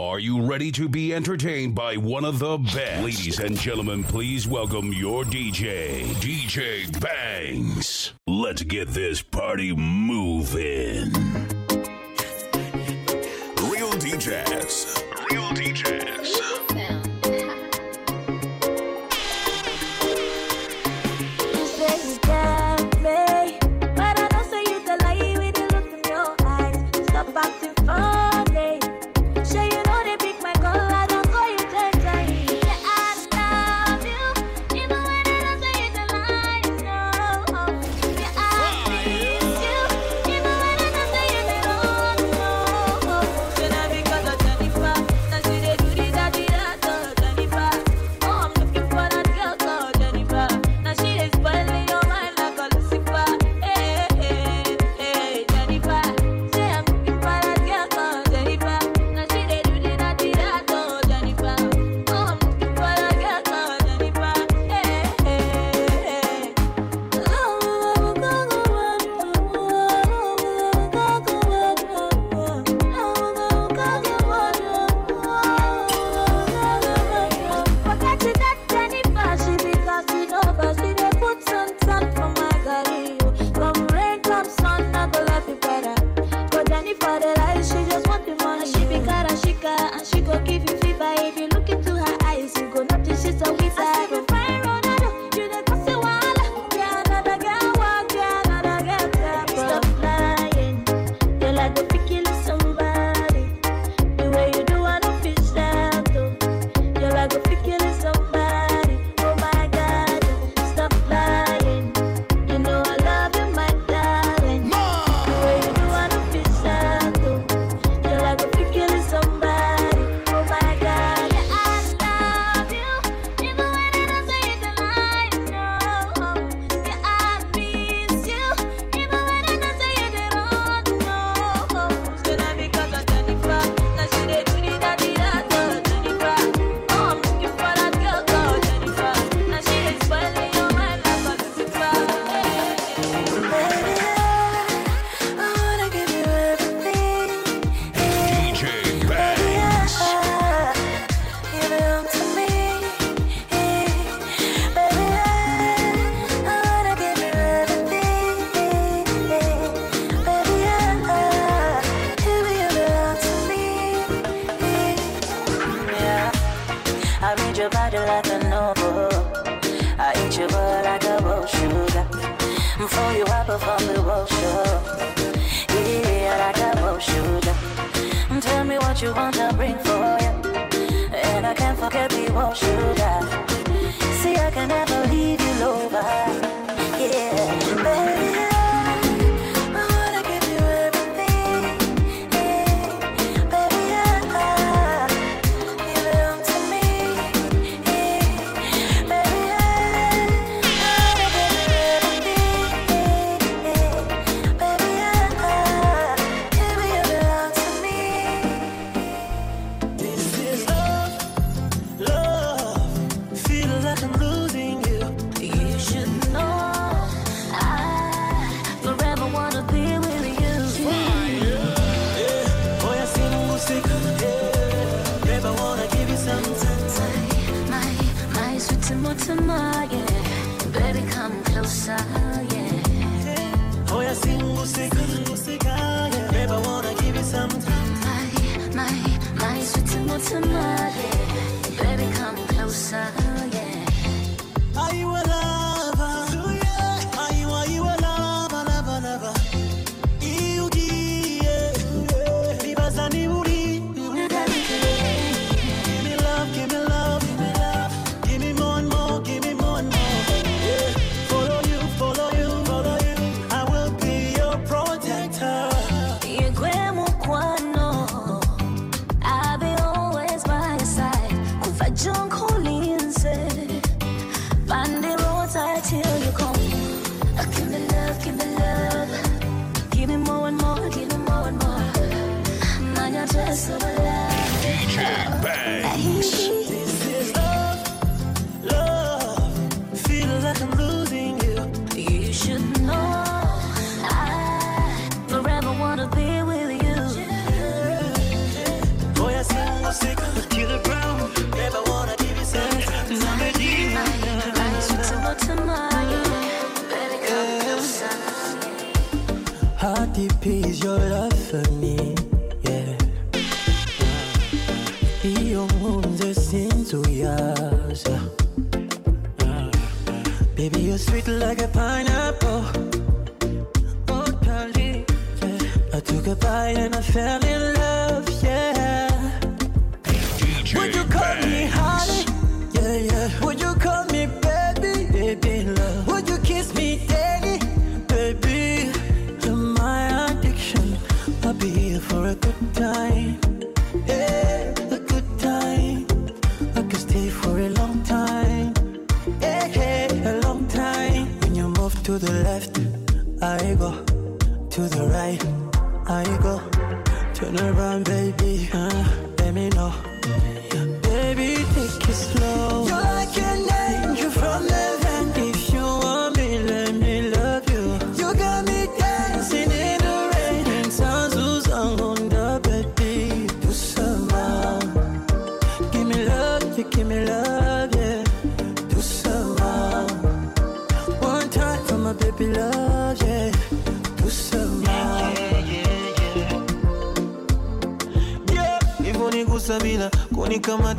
Are you ready to be entertained by one of the best? Ladies and gentlemen, please welcome your DJ, DJ Bangs. Let's get this party moving. Real DJs. Real DJs.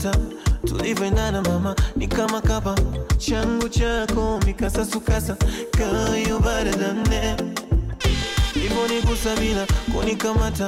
kuvuta tulivyoendana mama ni kama kapa changu chako mikasasukasa kayo baada ya ivo nikusa bila kunikamata.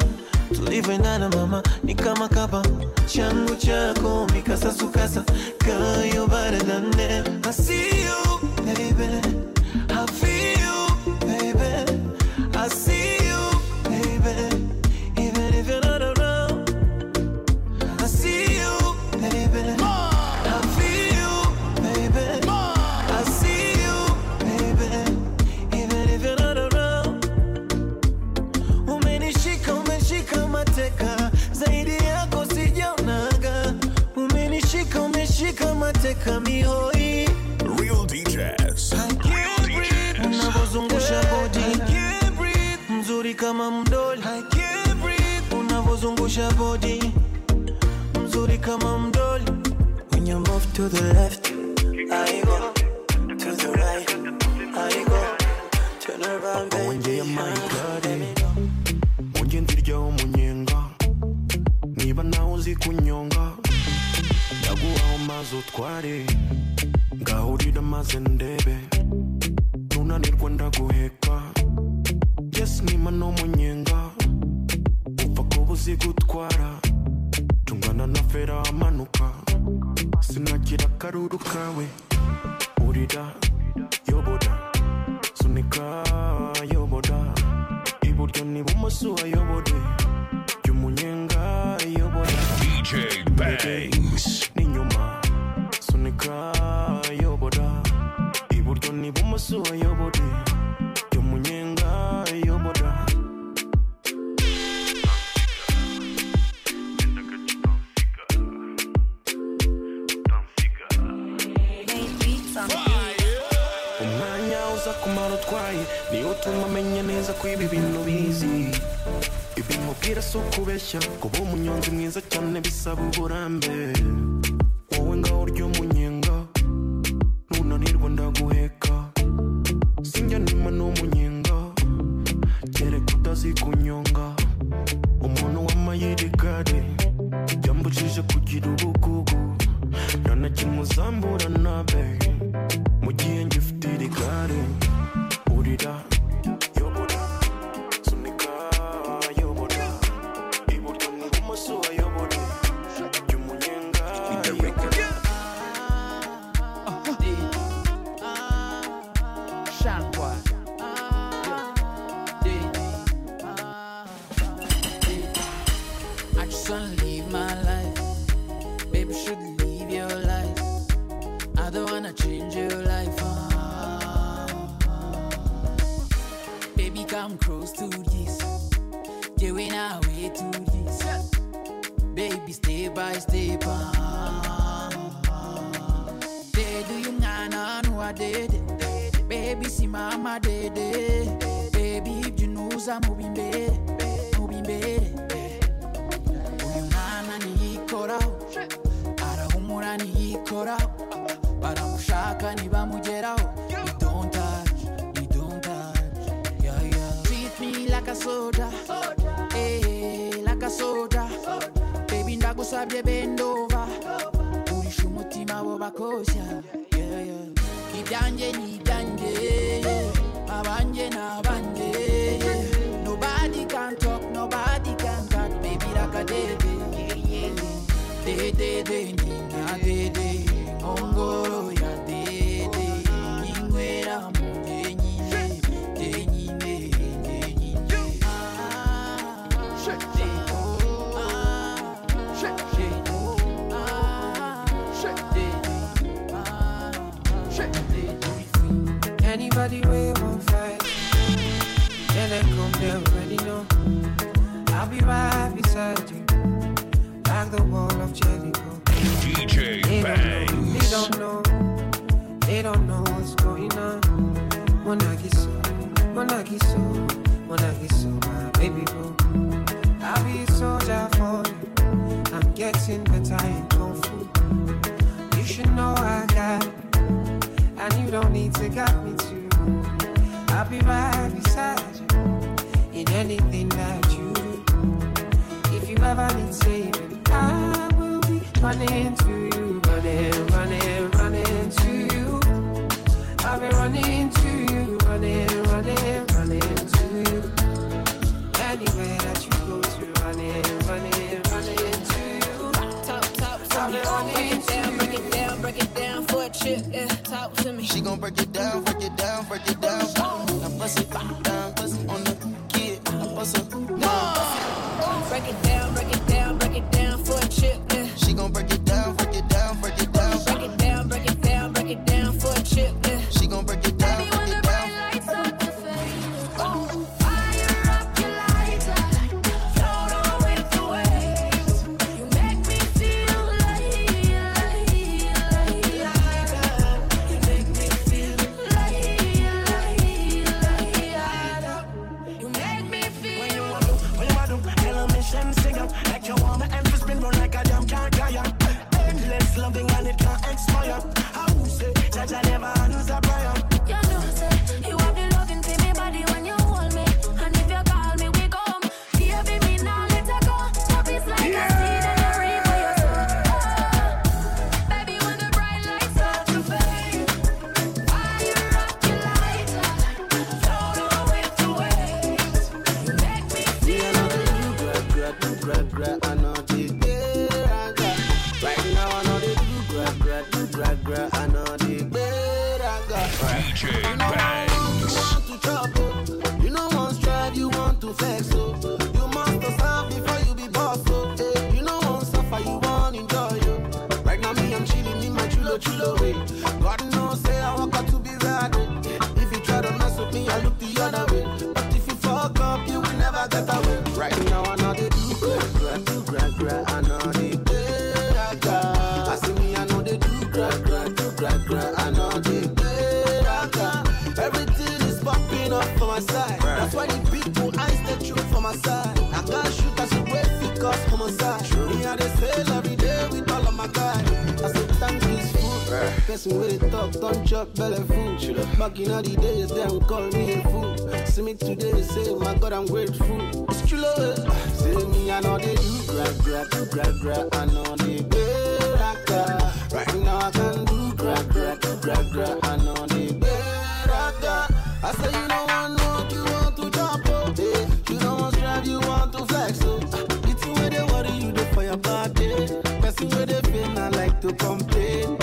kuzungusha body. Mzuri kama mdoli. When you move to the left I go to the right I go. Turn around baby. Wanje ya my body wanje ndirya umunyenga niba nawe uzi kunyonga. Ndaguhaho mazi utware. Ngahurira maze ndebe. Ntunanirwe ndaguheka. Yes nimba n'umunyenga uzi gutwara tungana na fera amanuka. Sinakira akaruru kawe. Urira yobora sunika yobora iburyo n'ibumoso wayobore jya umunyenga yobora dj bangs. N'inyuma sunika yobora iburyo n'ibumoso wayobore kuko ibi bintu bizi ibintu ubwira si ukubeshya kuba umunyonzi mwiza cyane bisaba uburambe wowe ngaho urya umunyenga ntunanirwa ndaguheka sinjya nima n'umunyenga kereka utazi kunyonga. Umuntu w'amayiri kare yambujije kugira ubugugu ntanakimuzambura nabe mu gihe ngifite iri gare urira sunshine. Don't need to guide me to. I'll be right beside you in anything that you do. If you ever need saving, I will be running to you, running, running, running to you. I'll be running to you, running, running, running to you. Anywhere that you go to, running, running, running She gon' break it down, break it down, break it down. Now bust it down, bust it on the kid. Bust it down. Break it down, break it down, break it down for a trip. Yeah. She gon' break it down, break it down, DJ Bangs. want to trouble. You know one strive, you want to flex, so you must serve before you be boss, oh. so. You know one suffer, you want enjoy, yo. Right now me, I'm my chulo chulo way. Person with the talk, don't chop belly food. Back in all the days, them call me a fool. See me today, say my God, I'm grateful. It's true, love. Say me, I know they do gra gra do gra gra. I know they beraga. Right now I can do gra gra do gra gra. I know they beraga. I say you don't want no, you want to jump up. eh. You don't want strive, you want to flex. So it's where they worry you do for your body. Person where they feel not like to complain.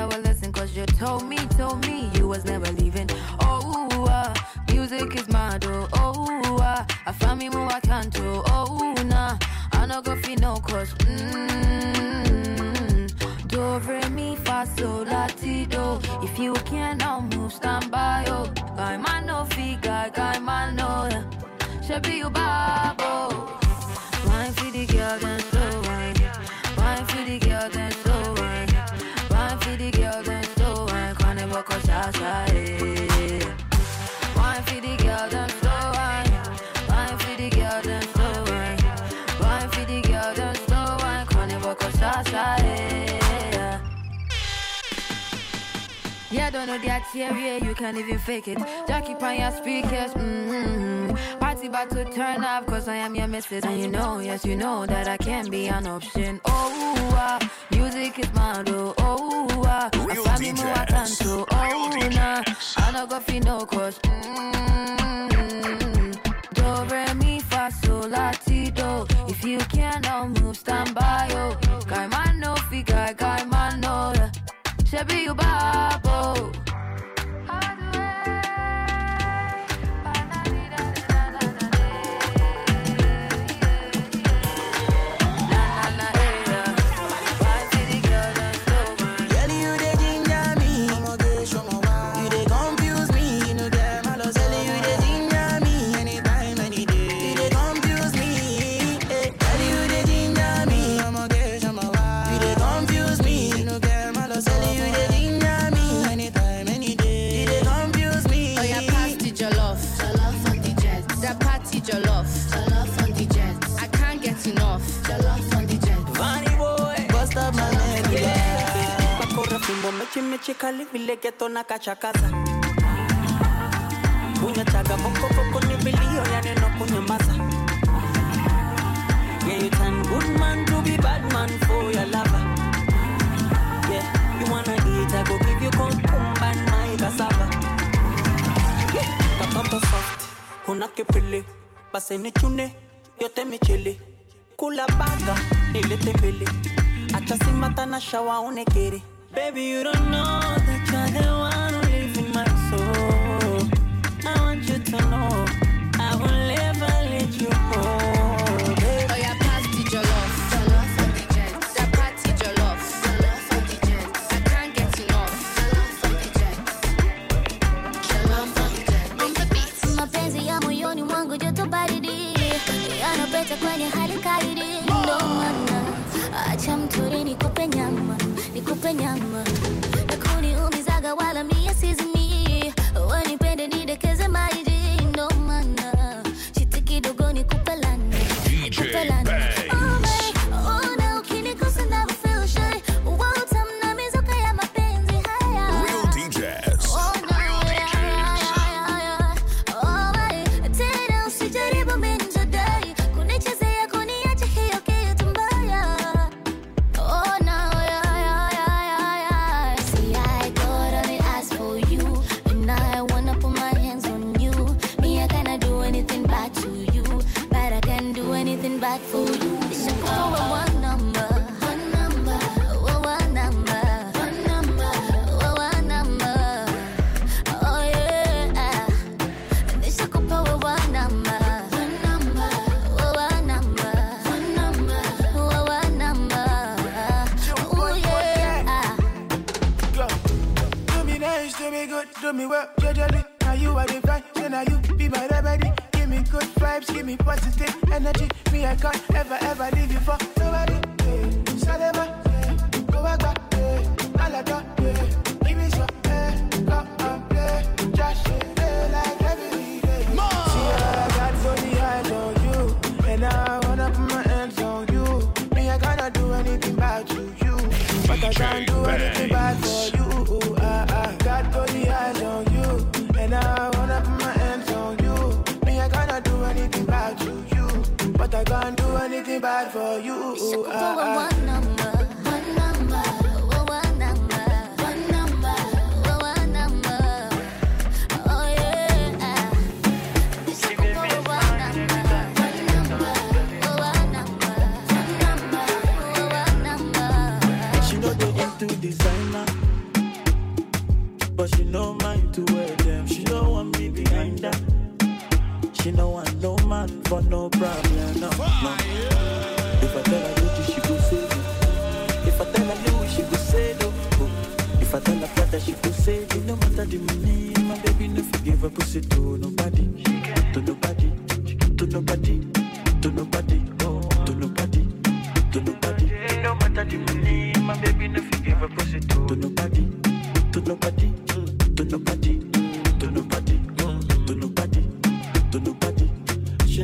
I would listen Cause you told me, told me you was never leaving. Oh, uh, music is my door. Oh, uh, I found me more I can't do Oh, nah, I no go feel no cause mm-hmm. mm, Do, re, mi, fa, so la, ti, do If you cannot move, stand by, oh. Guy man no fi, guy, guy man no. Yeah. Should be your baba Yeah, don't know that here, yeah, you can't even fake it. Jackie on your speakers, mm-hmm. Party about to turn up, cause I am your missus. And you know, yes, you know that I can be an option. Oh, uh, music is my do. Oh, uh, I find me more I do. Oh, nah, I know go for no cause. Mm-hmm. Do, re, mi, fa, so, la, ti, do. If you cannot move, stand by, yo. Guy man, no, fi, guy, man, no. Should be your bubble. Jollof. Jollof on the jet. I can't get enough. Jollof on the jet. Vanny boy. Bust up my leg. Yeah. Bakora fimbo mechi mechi kali vile geto na kachakaza. Kunyachaga boko boko ni vilio ya neno kunyamaza. Yeah, you turn good man to be bad man for your lover. Yeah, you wanna eat, I go give you concumba and my cassava. Yeah, the papa soft, unakipili basene chune yote michele kula baga nilete acha na shawa unekere baby you don't know that you're the one who lives in my soul. I want you to know. kwenye hali kairi ndo maana acha mturi nikupe nyama nikupe nyama nakuniumizaga wala mi you up gradually. Now you are divine, so now you be my remedy. Give me good vibes, give me positive energy. Me, I can't ever, ever leave you for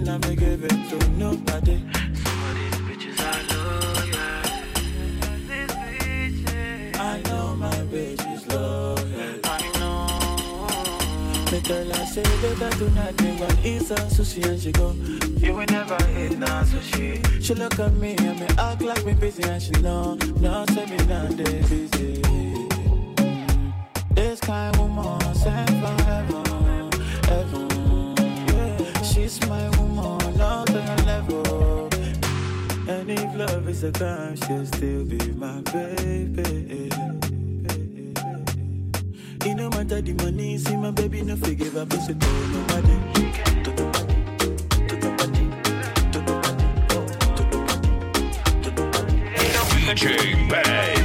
gonna give it to nobody. Some of these bitches I know my bitch is loyal. I know. The girl I say that I do not think one eats her sushi and she go. You will never eat no sushi. She look at me and me act like me busy and she know, no say me not dey busy. This kind woman sent from heaven, heaven. Yeah, she's my woman, if love is a crime, she'll still be my baby. It no matter the money, see my baby no forgive her, pussy to nobody. DJ Bangs.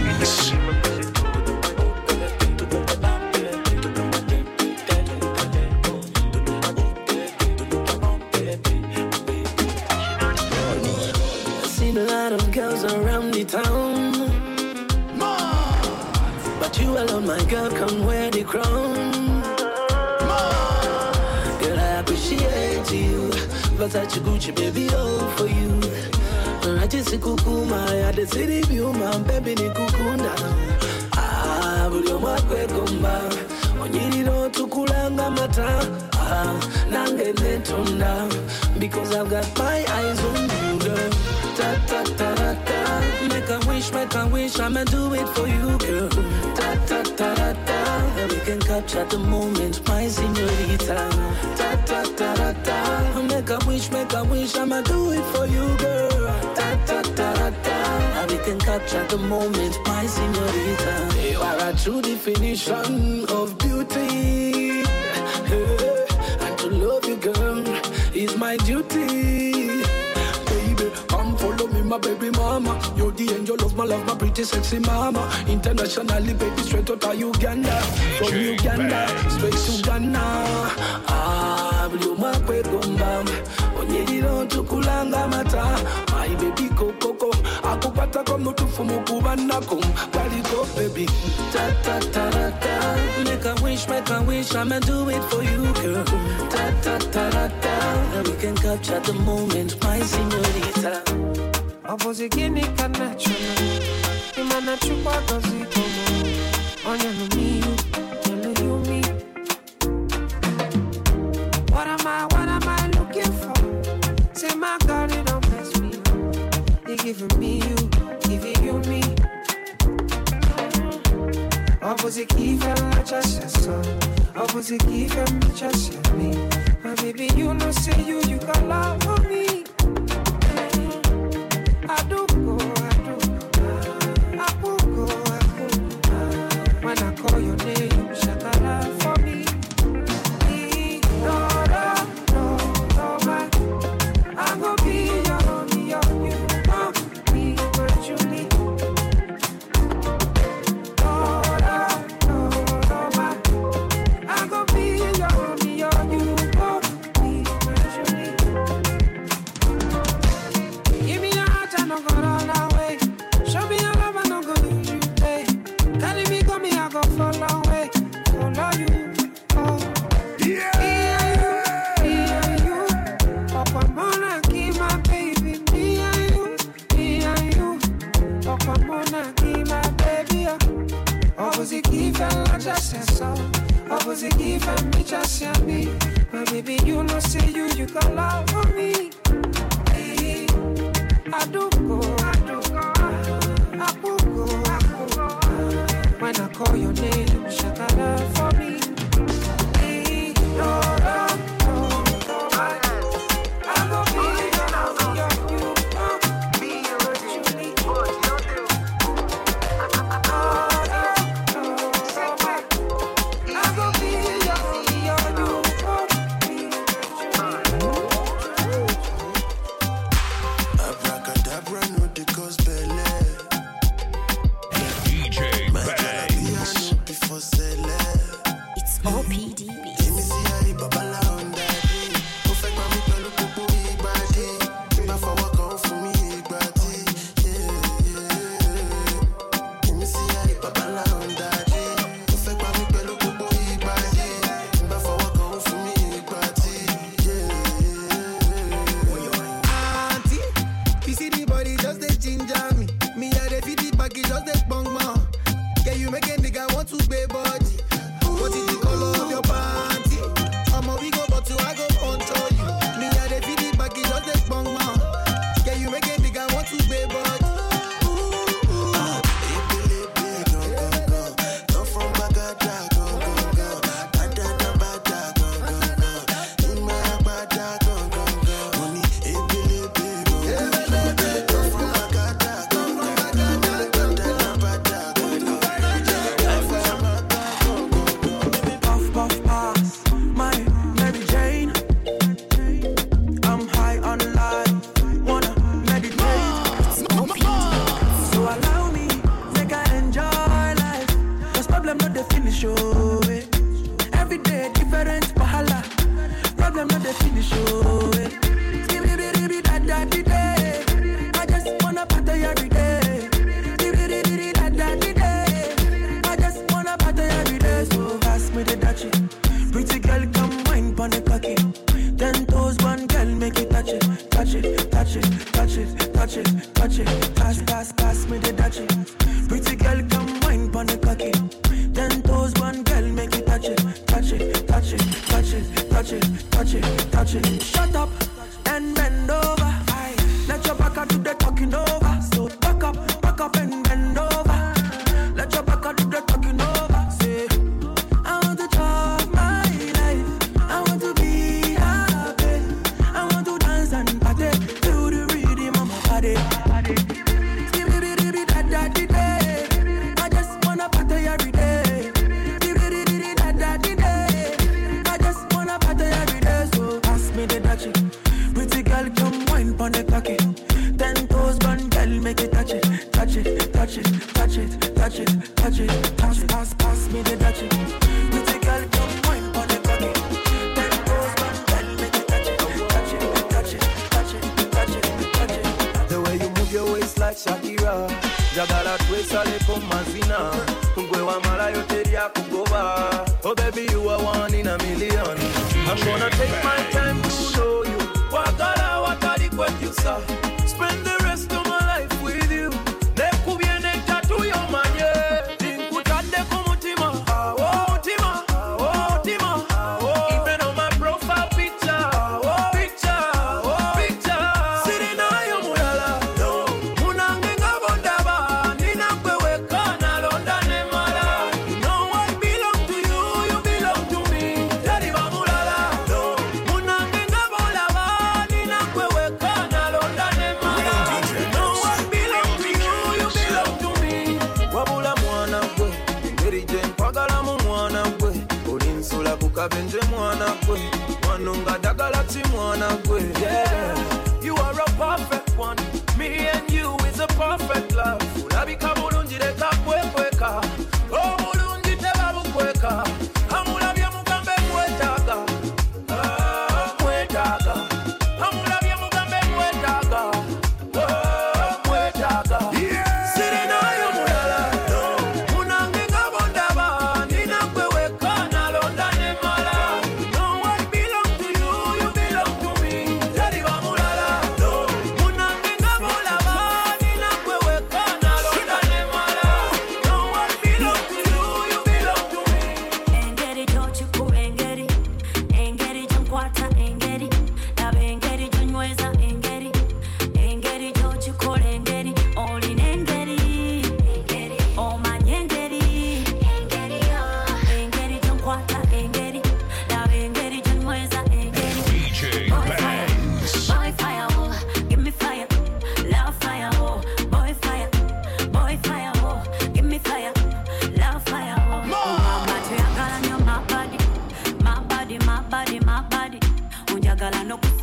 Alone, my girl, come wear the crown. Girl, I appreciate you. Versace Gucci, baby, all for you. I just Rajisi kukuma, ya the city view, my baby ni kukunda. Ah, buli omwe akwegomba. Onyirira otukulanga mata. Ah, nange netunda. Because I've got my eyes on you, girl. Ta ta ta ta. Make a wish, make a wish, I'ma do it for you, girl. Ta ta ta ta ta. We can capture the moment, my señorita. Ta ta ta ta ta. Make a wish, make a wish, I'ma do it for you, girl. Ta ta ta ta ta. We can capture the moment, my señorita. You are a true definition of beauty. And to love you, girl, is my duty. My baby mama. You're the angel of my love, my pretty sexy mama. Internationally, baby, straight out of Uganda. From Uganda, straight to Ghana. Ah, blue makwe gomba. Onyeriro tukulanga mata. My baby kokoko. Akupata kwa mutufu mukubanako. Baliko baby. Ta ta ta ta ta. Make a wish, make a wish, I'ma do it for you, girl. Ta ta ta ta ta. We can capture the moment, my señorita. Opposite natural. Imana chukwa gozi komo. Onya no miyu, yellow you me. What am I, what am I looking for? Say my God, don't mess me up. They giving me you, giving you me. Opposite kifa just so. Opposite kifa just me. Oh. My oh. baby, you know say you, you got love for me. Call your name, you love Take my time to know you. What color? What Wakala What you saw?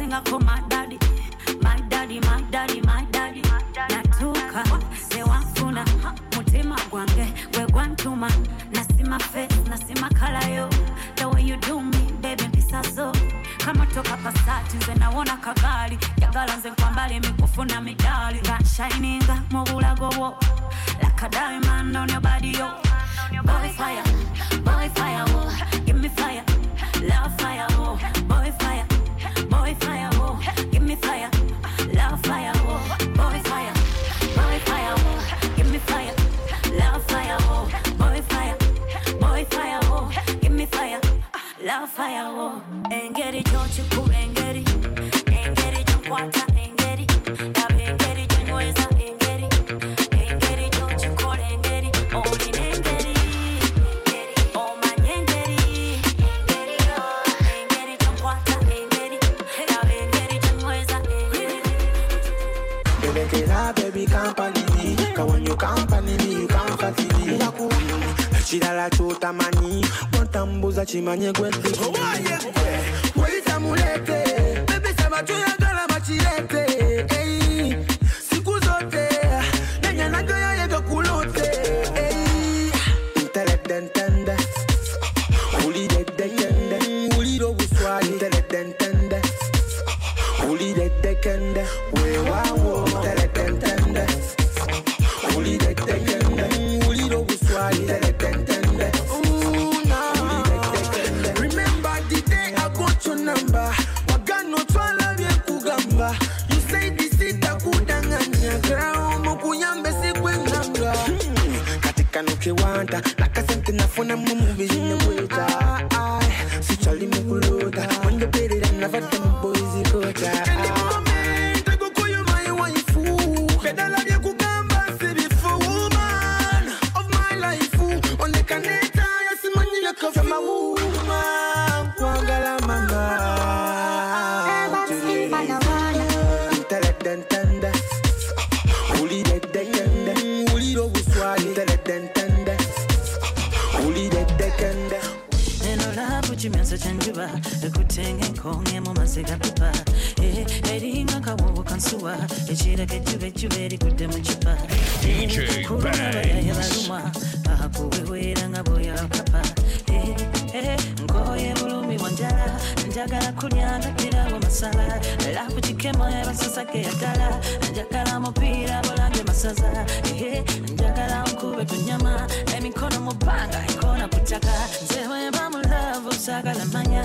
song a come my daddy. My daddy, my daddy, my daddy. Natuka, se wafuna, mutima gwange, wegwantuma. Nasima face, nasima color yo. The way you do me, baby, pisa so. Kama toka pasati, nze naona kagali. Yagala nze kwambali, mikufu na midali. Gunshininga, mubula gowo. Like a diamond on your body, yo. Boy fire, boy fire, oh. Give me fire, love fire, oh. Boy fire give me fire, love fire, boy fire, boy fire, give me fire, love fire, boy fire, boy fire, give me fire, love fire, oh, and get it, don't you cool. chilala chotamani watambuza chimanye gweti owaye kwe weyita muleke bebisa batuyaga Samantha nakasente nafuna in the sichali enkonge mu mazzi ga pipa Eh, eringa kawowo kansuwa ekiraga ejjuba ejjuba erigudde mu kipa DJ kulunabalaye balumwa akuweweera nga bwoyalakapa nkoye bulumi wanjala njagala kulyanga tirawo masala. Laavu kikemo ebasasake yagala njagala mupiira bulange masaza. Eh, njagala nkube tunyama emikono mu bbanga ekona ku ttaka. Nze wemba mu laavu saagala manya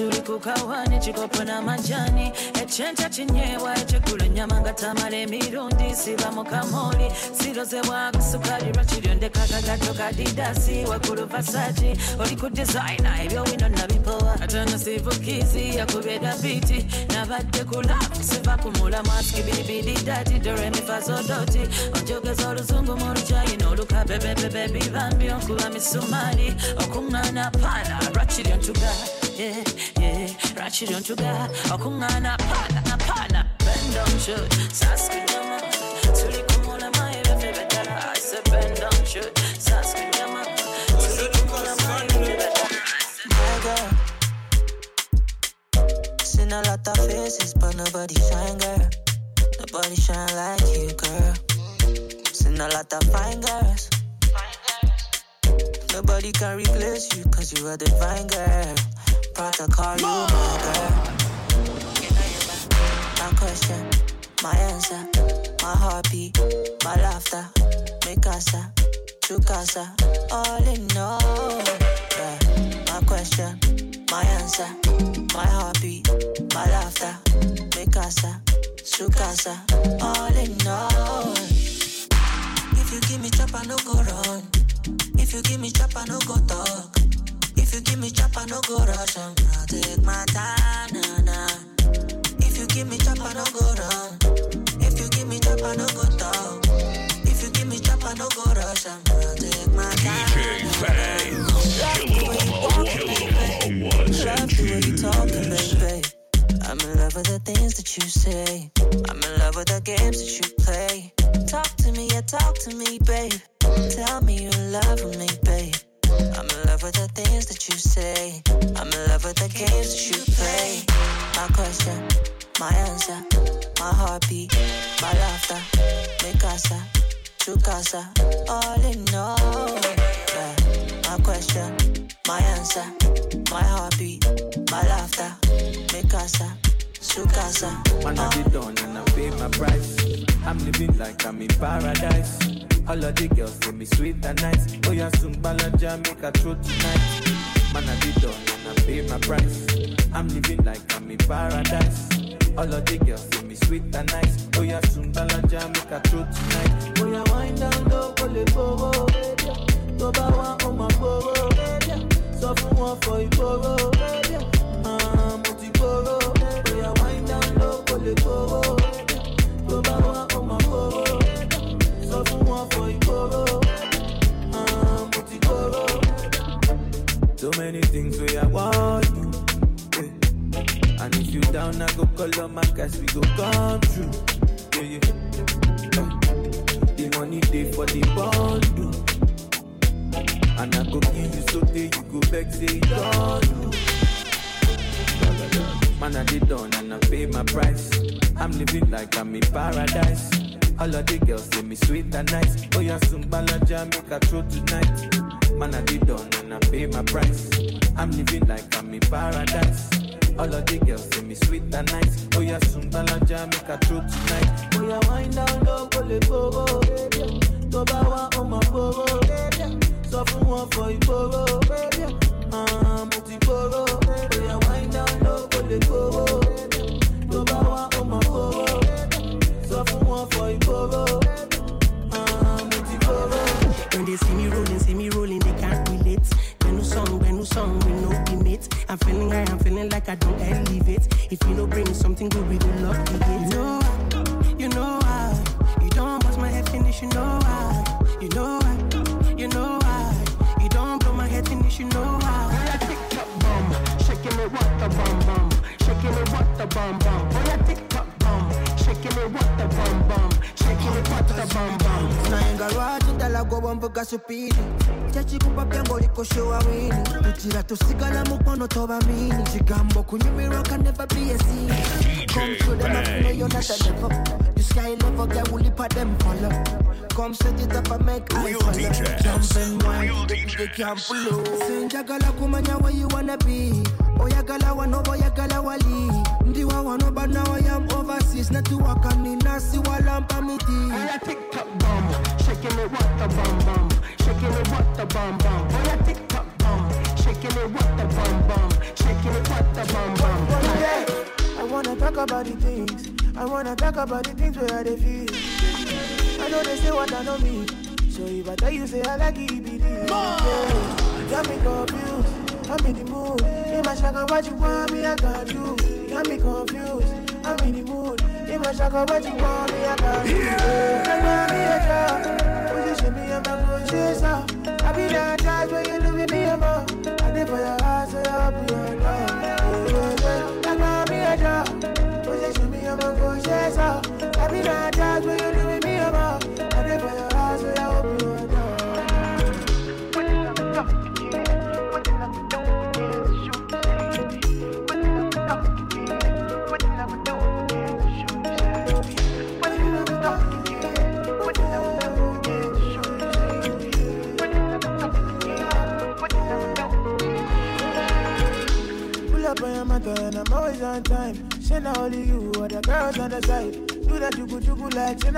tetuli kukawa nekikopo n'amajani ekyenkya kinyeebwa ekyeggulo ennyama nga tamala emirundi siba mu kamoli sirozebwa sukali lwakiryo ndekakagato kadidasi. Waggulu vasaki oli ku designa ebyowino nabipowa atana sivukizi yakubeda biti. Nabadde ku lafu siva ku mulamu asikibiribidi dati doremifazodoti onjogeza oluzungu mu lukyayina olukabebebebe bibambi onkuba misumali okuŋŋaana paana lwakiryo ntuga yeah, yeah. Ratchet oh, on sugar, okungana pana pana. Bend down shoot, saski nyama. Tuli kumula mai befe betala. I said bend down shoot, saski nyama. Tuli kumula mai befe betala. My girl. Seen a lot of faces, but nobody shine, girl. Nobody shine like you, girl. Seen a lot of fine girls. Nobody can replace you, cause you are divine, girl. Proud to call you my girl. My question, my answer, my heartbeat, my laughter, mi casa, tu casa, all in all. Yeah. My question, my answer, my heartbeat, my laughter, mi casa, su casa, all in all. If you give me chop, I no go run. If you give me chop, I no go talk. If you give me chop, I no go rush. I'm take my time, nah, nah. If you give me chop, I no go run. If you give me chop, I no go talk. If you give me chop, I no go rush. I'm take my time. DJ Bangs. Love the way you talking, baby. I'm in love with the things that you say. I'm in love with the games that you play. Talk to me, yeah, talk to me, babe. Tell me you in love with me, babe. I'm in love with the things that you say. I'm in love with the games that you play. My question, my answer, my heartbeat, my laughter, mi casa, tu casa, all in all. Yeah. My question, my answer, my heartbeat, my laughter, mi casa, su casa. Man, I did done and I paid my price. I'm living like I'm in paradise. All of the girls say me sweet and nice. Oh, yeah, make a throw tonight. Man, I did done and I paid my price. I'm living like I'm in paradise. All of the girls say me sweet and nice. Oh, yeah, soon balanja make a throw tonight. Oh, yeah, wind down low, it forward. Tó bá wá, ó máa gbowó. Sọ fún wọn fọ ìgboro. So many things we I want do. yeah. And if you down, I go call my guys, we go come through. Yeah, yeah. Uh, the money day for the bond. And I go give you so day you go back, say it all. Man, I did done and I pay my price. I'm living like I'm in paradise. All of the girls say me sweet and nice. Oh yeah, soon balaja make a throw tonight. Man, I did done and I pay my price. I'm living like I'm in paradise. All of the girls say me sweet and nice. Oh yeah, soon balaja make a throw tonight. Oh yeah, wind down low, kò lè gbowó. Tó bá wá ọmọ gbowó. Sọ fún wọn fọ ìgboro. Ah, Mo ti gboro. Oh yeah, wind down low, byange olikoshowa wini tugira tusigala mukono tobamini kigambo kunyumirwa ka never be a scene. Come to them mafuno yona the level the sky level girl will leap at them follow. Come set it up and make eye follow. Jump and wine the DJ can flow senjagala kumanya where you wanna be? Oh, Oyagala wano boyagala wali ndiwa wano but now I am overseas. Natuwaka ninasi walampa miti Oh yeah, tick tock bum, shaking it what the bum bum, shaking it what the bum bum. Shaking it what the bum bum, shaking it what the bum bum. I wanna talk about the things. I wanna talk about the things where they feel. I know they say what I know me. So if I tell you, say I like it, be this. Yeah. Got me confused. I'm in the mood. In my shaka, what you want me, I got you. Got me confused. I'm in the mood. In my shaka, what you want me, I got you. Yeah. I want me a job. Position me, I'm not going to chase out. I be that judge when you look at for your heart, so I'll be your love. Yeah, yeah, yeah. I want me a job. Position me, I'm going to chase out. I be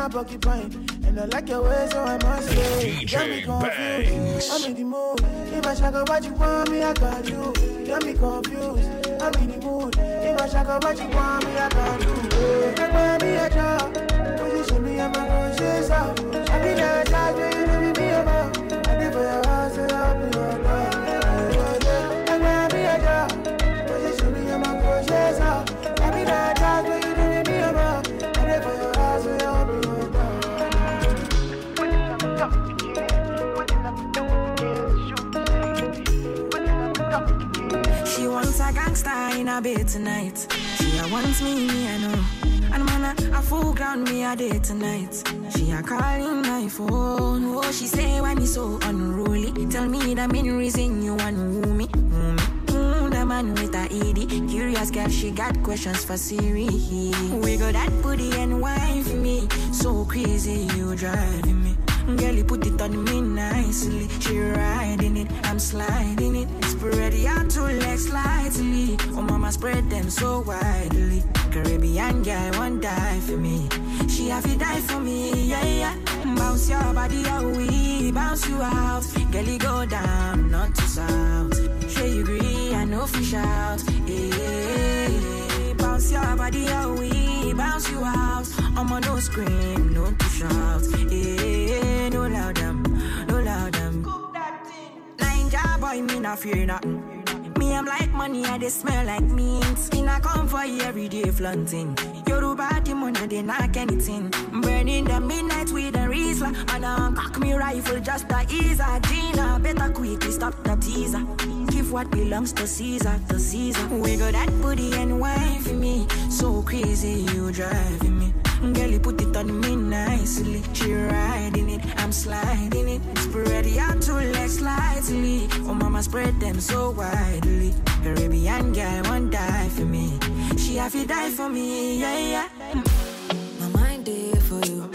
like porcupine. And I like your way, so I must say. Got me confused. I'm in the mood. If I what you want me, I got you. Got me confused. I'm in the mood. If I what you want me, I got you. Take me a job. Wants me, me I know. And man, a, a full ground me a day tonight. She a calling my phone. Oh, she say why me so unruly. Tell me the main reason you want woo me. Woo me. Mm, the man with a ED. Curious girl, she got questions for Siri. Wiggle that booty and for me. So crazy, you driving me. Girl, you put it on me nicely. She riding it, I'm sliding it. Spread your two legs slightly. Oh, mama, spread them so widely. Caribbean girl, won't die for me. She have to die for me, yeah, yeah. Bounce your body out, we bounce you out. Girl, you go down, not to south. Sure you agree, I know fish out. Yeah, bounce your body out, we bounce you out. I'm on no scream, no to shout. Yeah, no loud boy, me not fear nothing. Me, I'm like money, I they smell like mint. Me not come for you every day flaunting. Yoruba, the money, they knock anything. Burning the midnight with a Riesler. And I cock me rifle just to ease her. Gina, better quickly stop the teaser. Give what belongs to Caesar, to Caesar. Wiggle that booty and wine for me. So crazy, you driving me. Girl, you put it on me nicely. She riding it, I'm sliding it. Spread your two legs slightly. Oh, mama, spread them so widely. Caribbean girl won't die for me. She have to die for me, yeah, yeah. My mind there for you.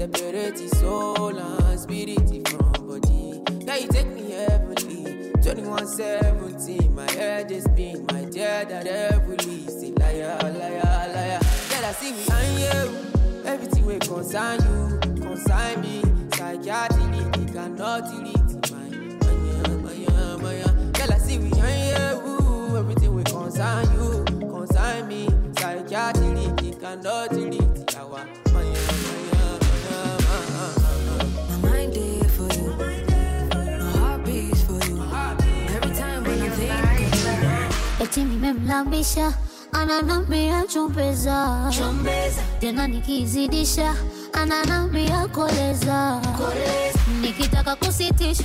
Separate the soul and spirit from body. Yeah, you take me heavenly. 2117, my head is spin. My dear, that heavily. Say liar, liar, liar. Yeah, I see me and you. Everything will concern you, concern me. Psychiatry, you cannot delete my, my, my, my. Girl, I see we and you. Everything will concern you, concern me. Psychiatry, you cannot delete eti nimemlambisha ananambia chumbeza. Chumbeza. tena nikizidisha ananambia koleza. Nikitaka kusitisha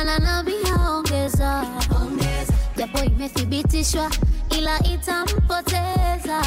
ananambia ongeza. Japo imethibitishwa ila itampoteza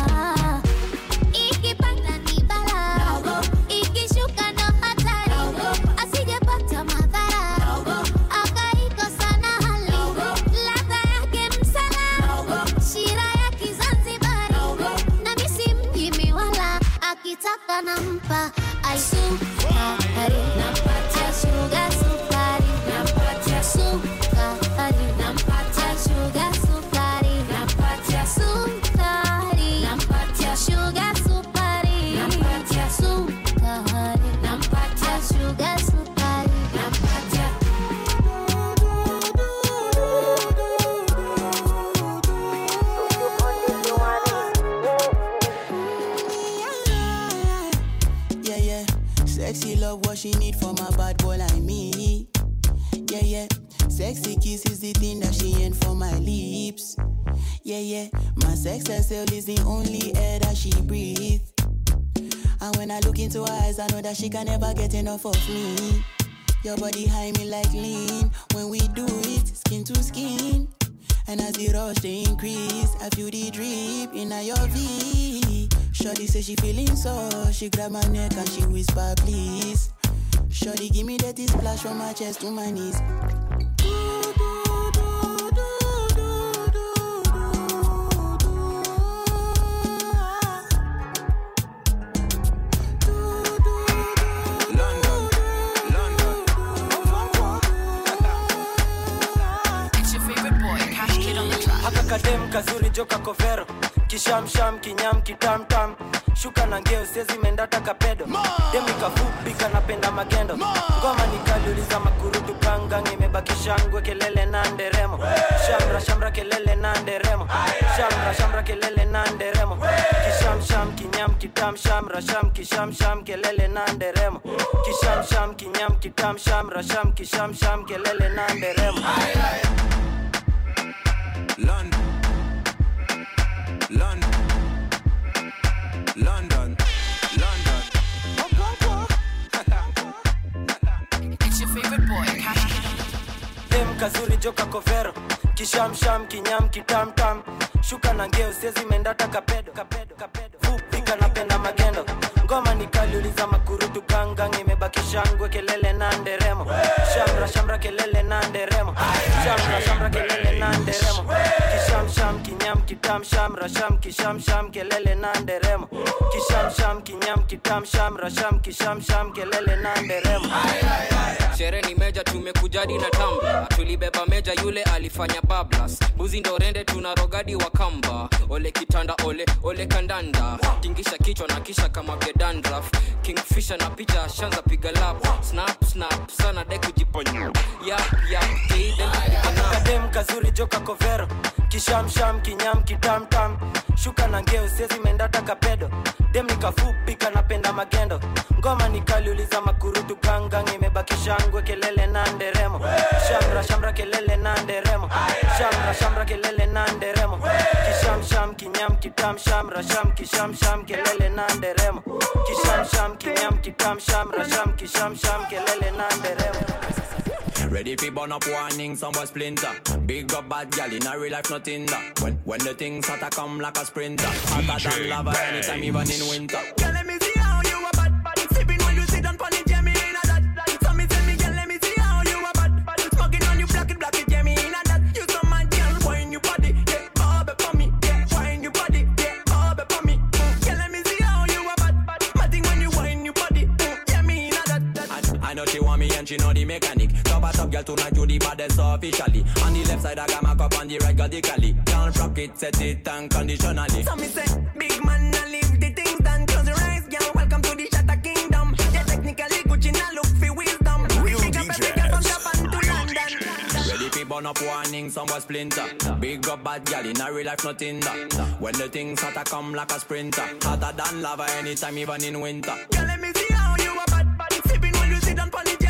The thing that she ain't for my lips. Yeah, yeah. My sex herself is the only air that she breathes. And when I look into her eyes, I know that she can never get enough of me. Your body high me like lean. When we do it, skin to skin. And as the rush they increase, I feel the drip in your V. Shorty say she feeling so, she grab my neck and she whisper, please. Shorty give me that splash from my chest to my knees. Kazuri joka kovero. Kishamsham kinyam kitamtam shuka na ngeo sezi mendata kapedo. Demi kafupi kanapenda magendo. Ngoma nikaliuliza makurutu kangang imebakishangwe kelele na nderemo. Shamra shamra kelele na nderemo. Shamra shamra kelele na nderemo. Kishamsham kinyam kitam shamra sham kishamsham kelele na nderemo. Kishamsham kinyam kitam shamra sham kishamsham kelele na nderemo. London. London. London. London. It's your favorite boy, dem kazuri joka kovero kishamsham kinyam kitamtam shuka na ngeo sezi mendata kapedo. Kapedo kapedo vupika napenda magendo. Ngoma nikaliuliza makurutu kangang imebaki shangwe kelele na nderemo. Shamra shamra kelele na nderemo. Shamra shamra kelele na nderemo kishamsham kinyam kitamsham rasham kishamsham kelele na nderemo kishamsham kinyam kitamsham rasham kishamsham kelele na nderemo ay, ay, ay, ay shere ni meja tumekujadi na tamba. Tulibeba meja yule alifanya bablas. Buzi ndo rende tuna rogadi wa kamba. Ole kitanda ole ole kandanda. Tingisha kichwa na kisha kama vyadandraf kingfisha na picha shanza piga lap. Snap snap sana de kujiponya. Yap yap kadem kazuri joka kovero. Kishamsham kinyam kitamtam shuka na ngeo sezi mendata kapedo. Dem nikafupika napenda magendo. Ngoma nikaliuliza makurutu gangang imebakisha kelele na nderemo shamra shamra kelele na nderemo shamra shamra kelele na nderemo kisham sham kinyam kitam shamra sham kisham sham kelele na nderemo kisham sham kinyam kitam shamra sham kisham sham kelele na nderemo Ready fi burn up warning, some boy splinter. Big up bad gal in a real life, nothing Tinder. When when the things start to come like a sprinter, hotter than lava anytime, even in winter. Girl, let me see girl tonight you the baddest officially. On the left side I got my cup, on the right got the cali. Don't rock it, set it unconditionally. So me say, big man, I leave the things done. Close your eyes, girl. Welcome to the Shatter Kingdom. Yeah, technically Gucci, now look for wisdom. Real Pick up every girl from Japan to London. Ready for burn up warning, some boy splinter. Big up bad gal in a real life, nothing that. When the things start to come like a sprinter, hotter than lava anytime, even in winter. Girl, let me see how you a bad, bad, sipping when you sit on the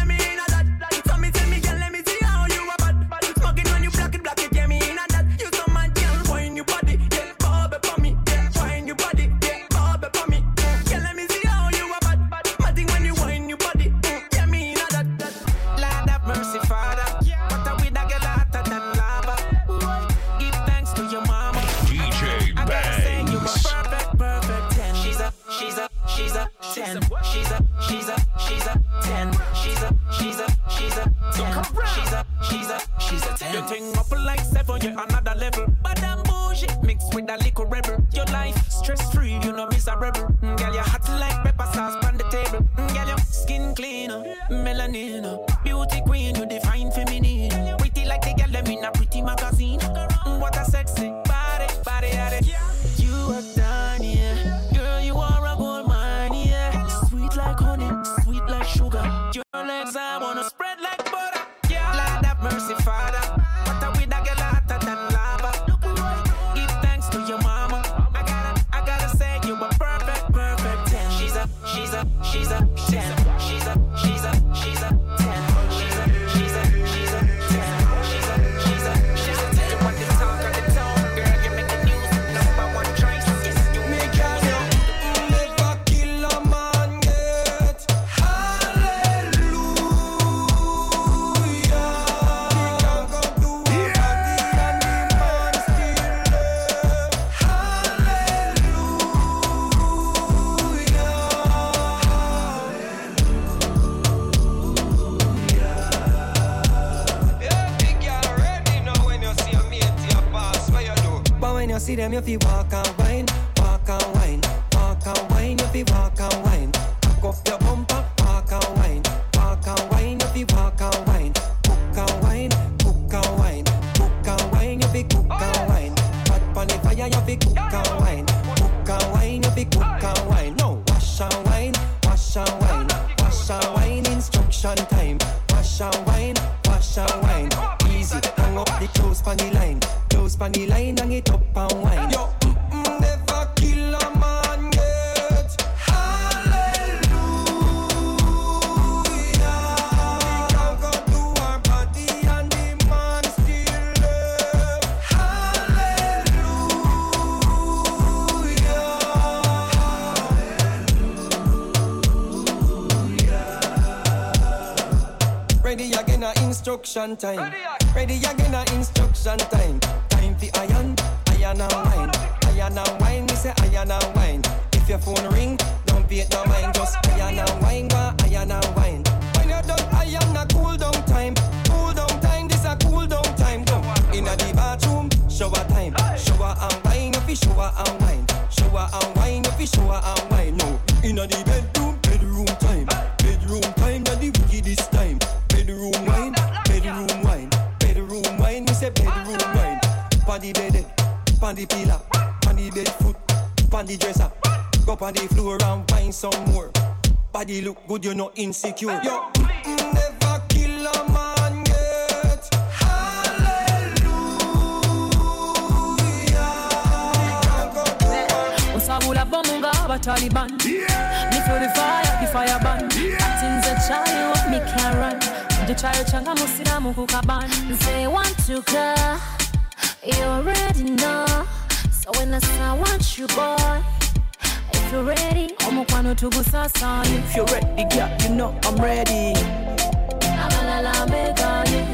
rompa 一次。Good, you're not insecure. Yo, never kill a man yet. Hallelujah. Osabula bomu nga abataliban me feel the fire the fire ban atinze chayo me can run. Ndichayo changa musiramu kukaban Say want to go, you already know. So when I say I want you, boy, if you're ready, omukwano tugusasanye If you're ready, girl, you know I'm ready.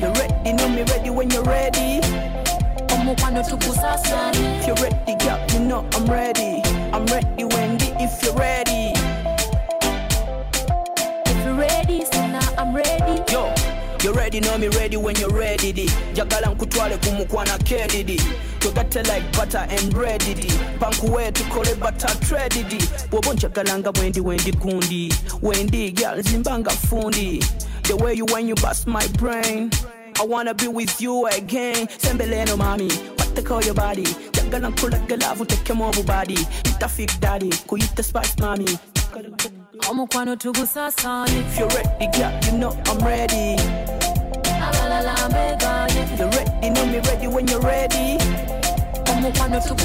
You ready, know me ready when you're ready. omukwano tugusasanye If you're ready, girl, you know I'm ready. I'm ready, Wendy, if you're ready. if you're ready, so now I'm ready. Yo, you ready, know me ready when you're ready. Jagala nkutwale kumukwana kedidi. Tugate like butter and bread di. Pankuwe tukole butter tread di. Wobo njagalanga wendi kundi. Wendi girl zimbanga fundi. The way you when you bust my brain. I wanna be with you again. Sembeleno mami, call your body? Jagala nkulaga love take more body. Ita fake daddy, kuyita spice mami. omukwano tugusasanye If you're ready, girl, you know I'm ready. abalala mbegaye You ready, know me ready when you're ready smoke and not to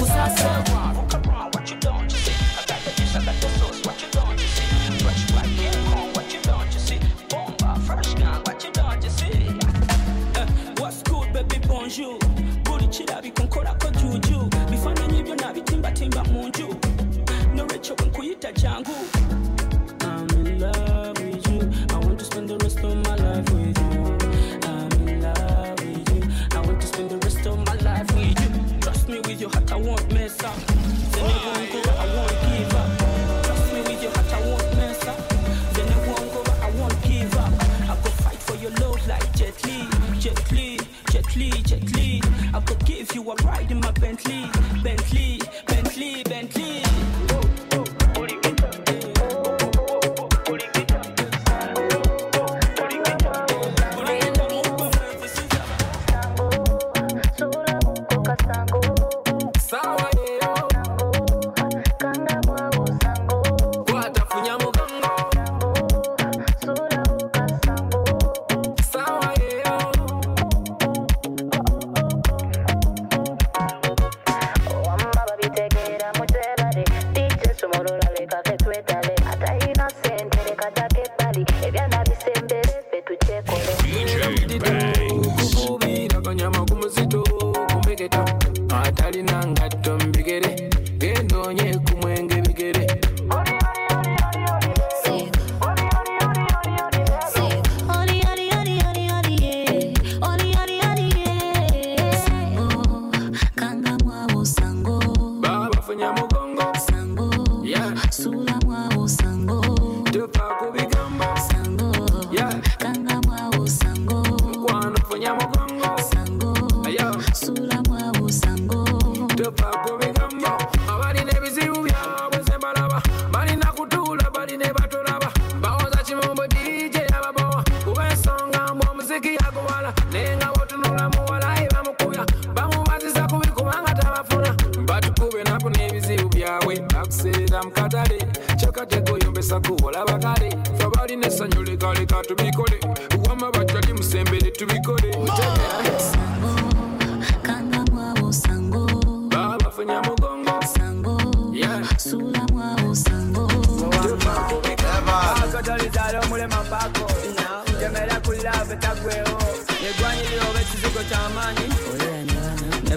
what's good, baby? Bonjour. Body chida bi konkora ko juju. Bifana na bitimba timba munju. Norecho nkuyita changu. Mess up. Then I won't go, I won't give up. Trust me with your heart, I won't mess up. Then I won't go, I won't give up. I go fight for your love like Jet Li, Jet Li, Jet Li, Jet Li. I go give you a ride in my Bentley, Bentley,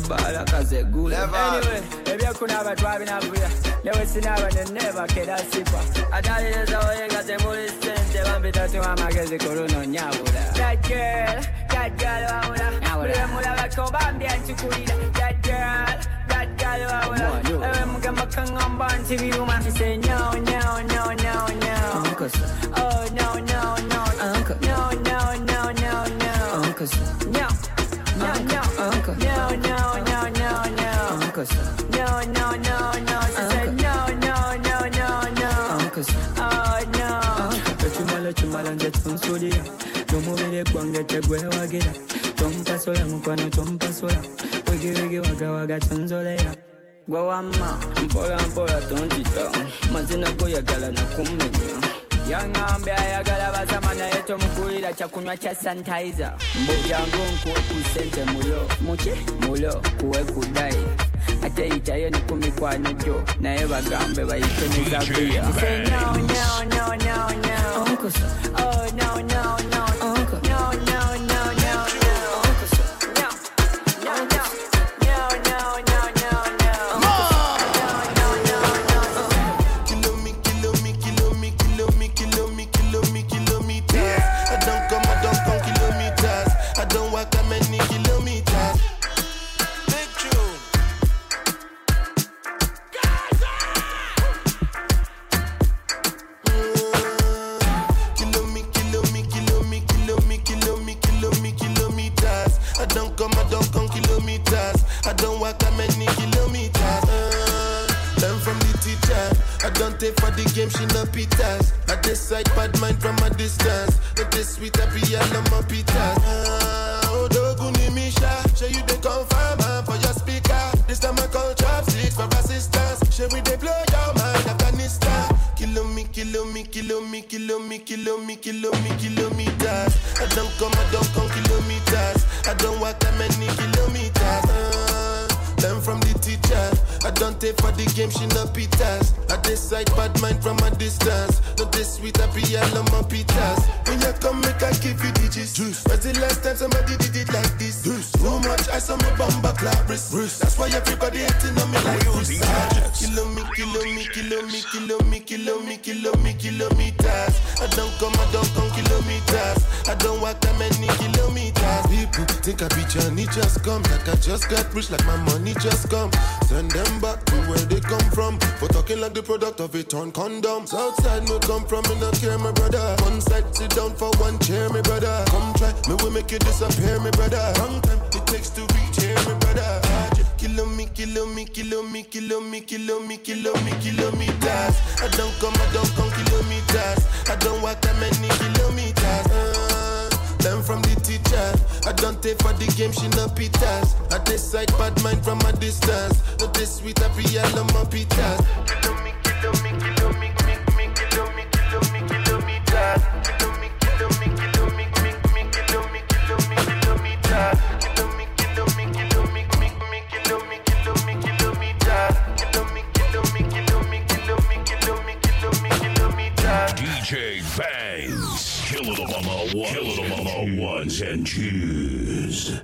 nebala kazegula anyway ebyokunaaba twabinavuya newesinaaba nenebakera sifa atalireza oyenga temuli sente bampitatu amagezi kuluno nyabula dajel dajal wawula buli mulabako bambya nkikulira dajel dajal wawula ewe mugamba kaŋŋamba nti biruma nse nyawo nyawo nyawo nyawo nyawo Oh no no no. No no oh, no no no. Uncas. no no. No Encore. No, no, no, no, no. Encore ça. No, no, no, no. C'est no, no, no, no, no. Encore ça. Oh, no. Chumala chumala njetsun sudia. Tumuvile kwange tegwewagira. Tompasola mukwano tompasola. Wigi wigi waga waga tunzolera. Pora wamma mpola mpola tontita. Mazina goyagala nakumenya yaŋŋambye ayagala bazama naye tomukulira kyakunywa kya sanitizer. Mbulyangu nkuwe ku sente mulo. Muki? Mulo kuwe ku ate yitayo ne ku mikwano gyo naye bagambe bayite nezaguya the game, she no pitas. I decide bad mind from a distance. But this sweet happy, I love my pitas. Uh, oh, doguni misha. Show you the confirm uh, for your speaker. This time I call chopsticks for assistance. Show we they blow your mind, Afghanistan. Kilo me, kilo me, kilo me, kilo me, kilo me, kilo me, kilometers. I don't come, I don't come kilometers. I don't walk that many kilometers. Uh, learn from the teacher. I don't take for the game, she no pitas. I decide bad mind from a distance. Not this sweet, I love my pitas. When you come, make I give you digits. When's the last time somebody did it like this? Too much ice on my bumper clap wrist. That's why everybody hating on me like this. Kilo me, kilo me, kilo me, kilo me, kilo me, kilo me, kilometers. I don't come, I don't come kilometers. I don't walk that many kilometers. People think I be Johnny just come, like I just got rich, like my money just come. Send them back to where they come from. For talking like the product of a torn condom. Southside me come from, me no care, my brother. One side, sit down for one chair, my brother. Come try, me will make you disappear, my brother. Long time it takes to reach here, my brother. Kilo me, kilo me, kilo me, kilo me, kilo me, kilo me, kilometers. I don't come, I don't come kilometers. I don't walk that many kilometers. Uh, learn from the teacher. I don't take for the game, she no pitas. I decide bad mind from a distance. Not this sweet, I love my pitas. Kilo me, kilo me, kilo me, me, me, kilo me, kilo me. Kilo me, kilo me. DJ Bangs. Killing them on ones and twos.